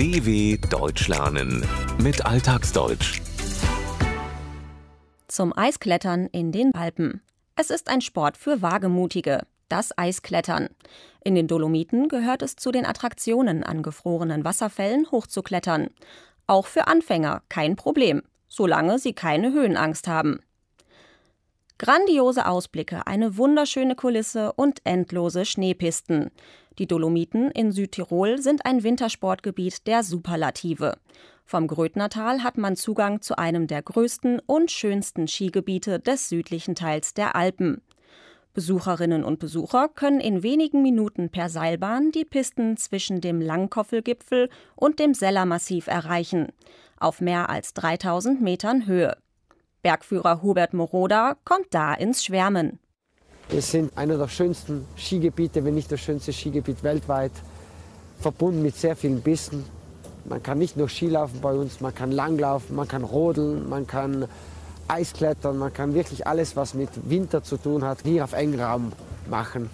DW Deutsch lernen mit Alltagsdeutsch. Zum Eisklettern in den Alpen. Es ist ein Sport für Wagemutige, das Eisklettern. In den Dolomiten gehört es zu den Attraktionen, an gefrorenen Wasserfällen hochzuklettern. Auch für Anfänger kein Problem, solange sie keine Höhenangst haben. Grandiose Ausblicke, eine wunderschöne Kulisse und endlose Schneepisten. Die Dolomiten in Südtirol sind ein Wintersportgebiet der Superlative. Vom Grödnertal hat man Zugang zu einem der größten und schönsten Skigebiete des südlichen Teils der Alpen. Besucherinnen und Besucher können in wenigen Minuten per Seilbahn die Pisten zwischen dem Langkoffelgipfel und dem Sellermassiv erreichen, auf mehr als 3000 Metern Höhe. Bergführer Hubert Moroda kommt da ins Schwärmen. Wir sind einer der schönsten Skigebiete, wenn nicht das schönste Skigebiet weltweit, verbunden mit sehr vielen Bissen. Man kann nicht nur Skilaufen bei uns, man kann Langlaufen, man kann Rodeln, man kann Eisklettern, man kann wirklich alles, was mit Winter zu tun hat, hier auf engem Raum machen.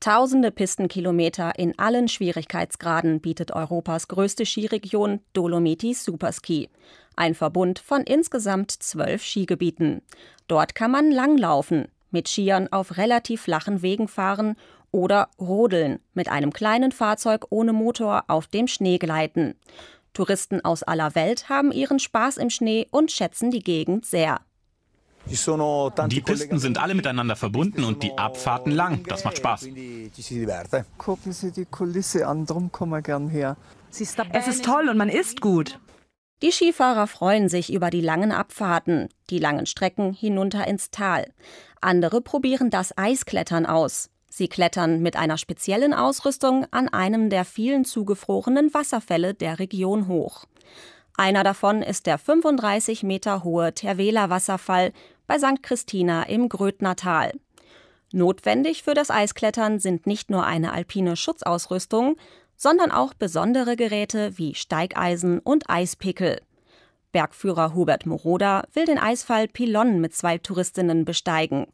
Tausende Pistenkilometer in allen Schwierigkeitsgraden bietet Europas größte Skiregion Dolomiti Superski. Ein Verbund von insgesamt zwölf Skigebieten. Dort kann man langlaufen, mit Skiern auf relativ flachen Wegen fahren oder rodeln, mit einem kleinen Fahrzeug ohne Motor auf dem Schnee gleiten. Touristen aus aller Welt haben ihren Spaß im Schnee und schätzen die Gegend sehr. Die Pisten sind alle miteinander verbunden und die Abfahrten lang. Das macht Spaß. Gucken Sie die Kulisse an, drum kommen wir gern her. Es ist toll und man isst gut. Die Skifahrer freuen sich über die langen Abfahrten, die langen Strecken hinunter ins Tal. Andere probieren das Eisklettern aus. Sie klettern mit einer speziellen Ausrüstung an einem der vielen zugefrorenen Wasserfälle der Region hoch. Einer davon ist der 35 Meter hohe Tervela Wasserfall bei St. Christina im Grödnertal. Notwendig für das Eisklettern sind nicht nur eine alpine Schutzausrüstung, sondern auch besondere Geräte wie Steigeisen und Eispickel. Bergführer Hubert Moroda will den Eisfall Pilon mit zwei Touristinnen besteigen.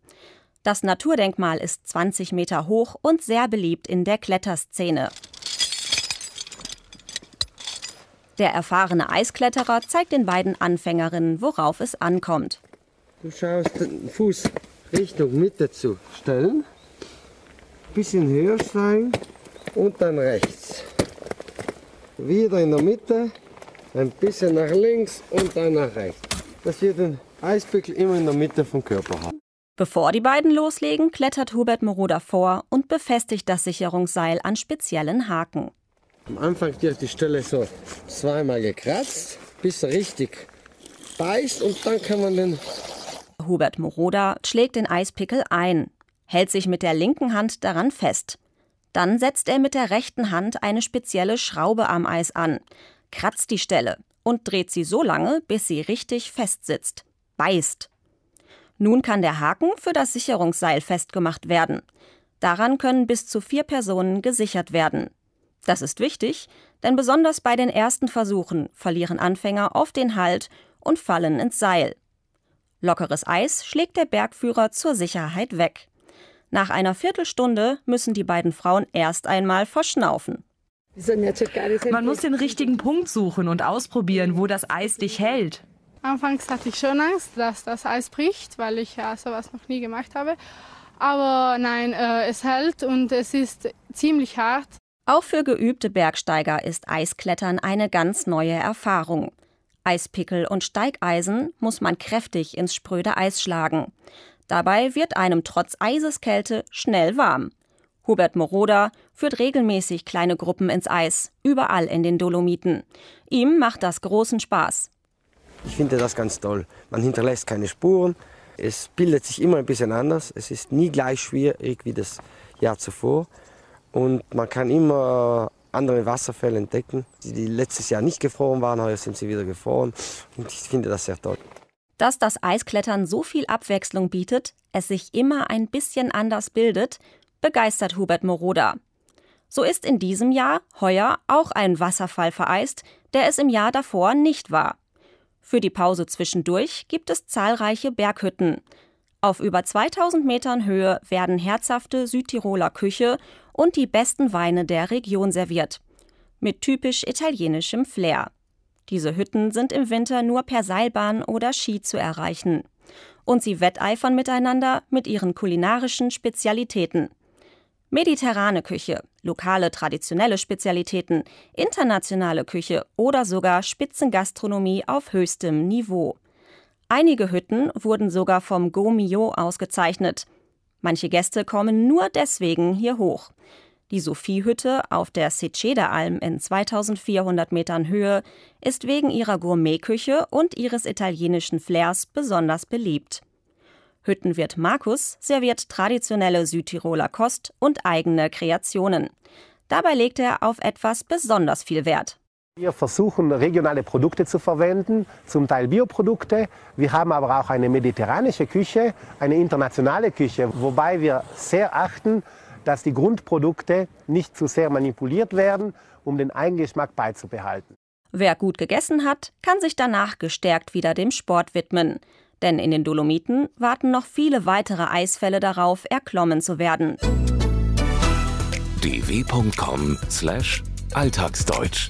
Das Naturdenkmal ist 20 Meter hoch und sehr beliebt in der Kletterszene. Der erfahrene Eiskletterer zeigt den beiden Anfängerinnen, worauf es ankommt. Du schaust den Fuß Richtung Mitte zu stellen, bisschen höher steigen und dann rechts. Wieder in der Mitte, ein bisschen nach links und dann nach rechts. Dass wir den Eispickel immer in der Mitte vom Körper haben. Bevor die beiden loslegen, klettert Hubert Moroder vor und befestigt das Sicherungsseil an speziellen Haken. Am Anfang wird die Stelle so zweimal gekratzt, bis er richtig beißt und dann kann man den. Hubert Moroda schlägt den Eispickel ein, hält sich mit der linken Hand daran fest. Dann setzt er mit der rechten Hand eine spezielle Schraube am Eis an, kratzt die Stelle und dreht sie so lange, bis sie richtig festsitzt. Beißt. Nun kann der Haken für das Sicherungsseil festgemacht werden. Daran können bis zu vier Personen gesichert werden. Das ist wichtig, denn besonders bei den ersten Versuchen verlieren Anfänger oft den Halt und fallen ins Seil. Lockeres Eis schlägt der Bergführer zur Sicherheit weg. Nach einer Viertelstunde müssen die beiden Frauen erst einmal verschnaufen. Man muss den richtigen Punkt suchen und ausprobieren, wo das Eis dich hält. Anfangs hatte ich schon Angst, dass das Eis bricht, weil ich ja sowas noch nie gemacht habe. Aber nein, äh, es hält und es ist ziemlich hart. Auch für geübte Bergsteiger ist Eisklettern eine ganz neue Erfahrung. Eispickel und Steigeisen muss man kräftig ins spröde Eis schlagen. Dabei wird einem trotz Eiseskälte schnell warm. Hubert Moroder führt regelmäßig kleine Gruppen ins Eis, überall in den Dolomiten. Ihm macht das großen Spaß. Ich finde das ganz toll. Man hinterlässt keine Spuren. Es bildet sich immer ein bisschen anders. Es ist nie gleich schwierig wie das Jahr zuvor. Und man kann immer andere Wasserfälle entdecken, die letztes Jahr nicht gefroren waren, heute sind sie wieder gefroren. Und ich finde das sehr toll. Dass das Eisklettern so viel Abwechslung bietet, es sich immer ein bisschen anders bildet, begeistert Hubert Moroda. So ist in diesem Jahr heuer auch ein Wasserfall vereist, der es im Jahr davor nicht war. Für die Pause zwischendurch gibt es zahlreiche Berghütten. Auf über 2000 Metern Höhe werden herzhafte Südtiroler Küche und die besten Weine der Region serviert. mit typisch italienischem Flair. Diese Hütten sind im Winter nur per Seilbahn oder Ski zu erreichen. Und sie wetteifern miteinander mit ihren kulinarischen Spezialitäten. Mediterrane Küche, lokale traditionelle Spezialitäten, internationale Küche oder sogar Spitzengastronomie auf höchstem Niveau. Einige Hütten wurden sogar vom Gomio ausgezeichnet. Manche Gäste kommen nur deswegen hier hoch. Die Sophie-Hütte auf der Seceda-Alm in 2400 Metern Höhe ist wegen ihrer Gourmetküche und ihres italienischen Flairs besonders beliebt. Hüttenwirt Markus serviert traditionelle Südtiroler Kost und eigene Kreationen. Dabei legt er auf etwas besonders viel Wert. Wir versuchen regionale Produkte zu verwenden, zum Teil Bioprodukte. Wir haben aber auch eine mediterranische Küche, eine internationale Küche, wobei wir sehr achten, dass die Grundprodukte nicht zu sehr manipuliert werden, um den Eigengeschmack beizubehalten. Wer gut gegessen hat, kann sich danach gestärkt wieder dem Sport widmen. Denn in den Dolomiten warten noch viele weitere Eisfälle darauf, erklommen zu werden. dw.com/alltagsdeutsch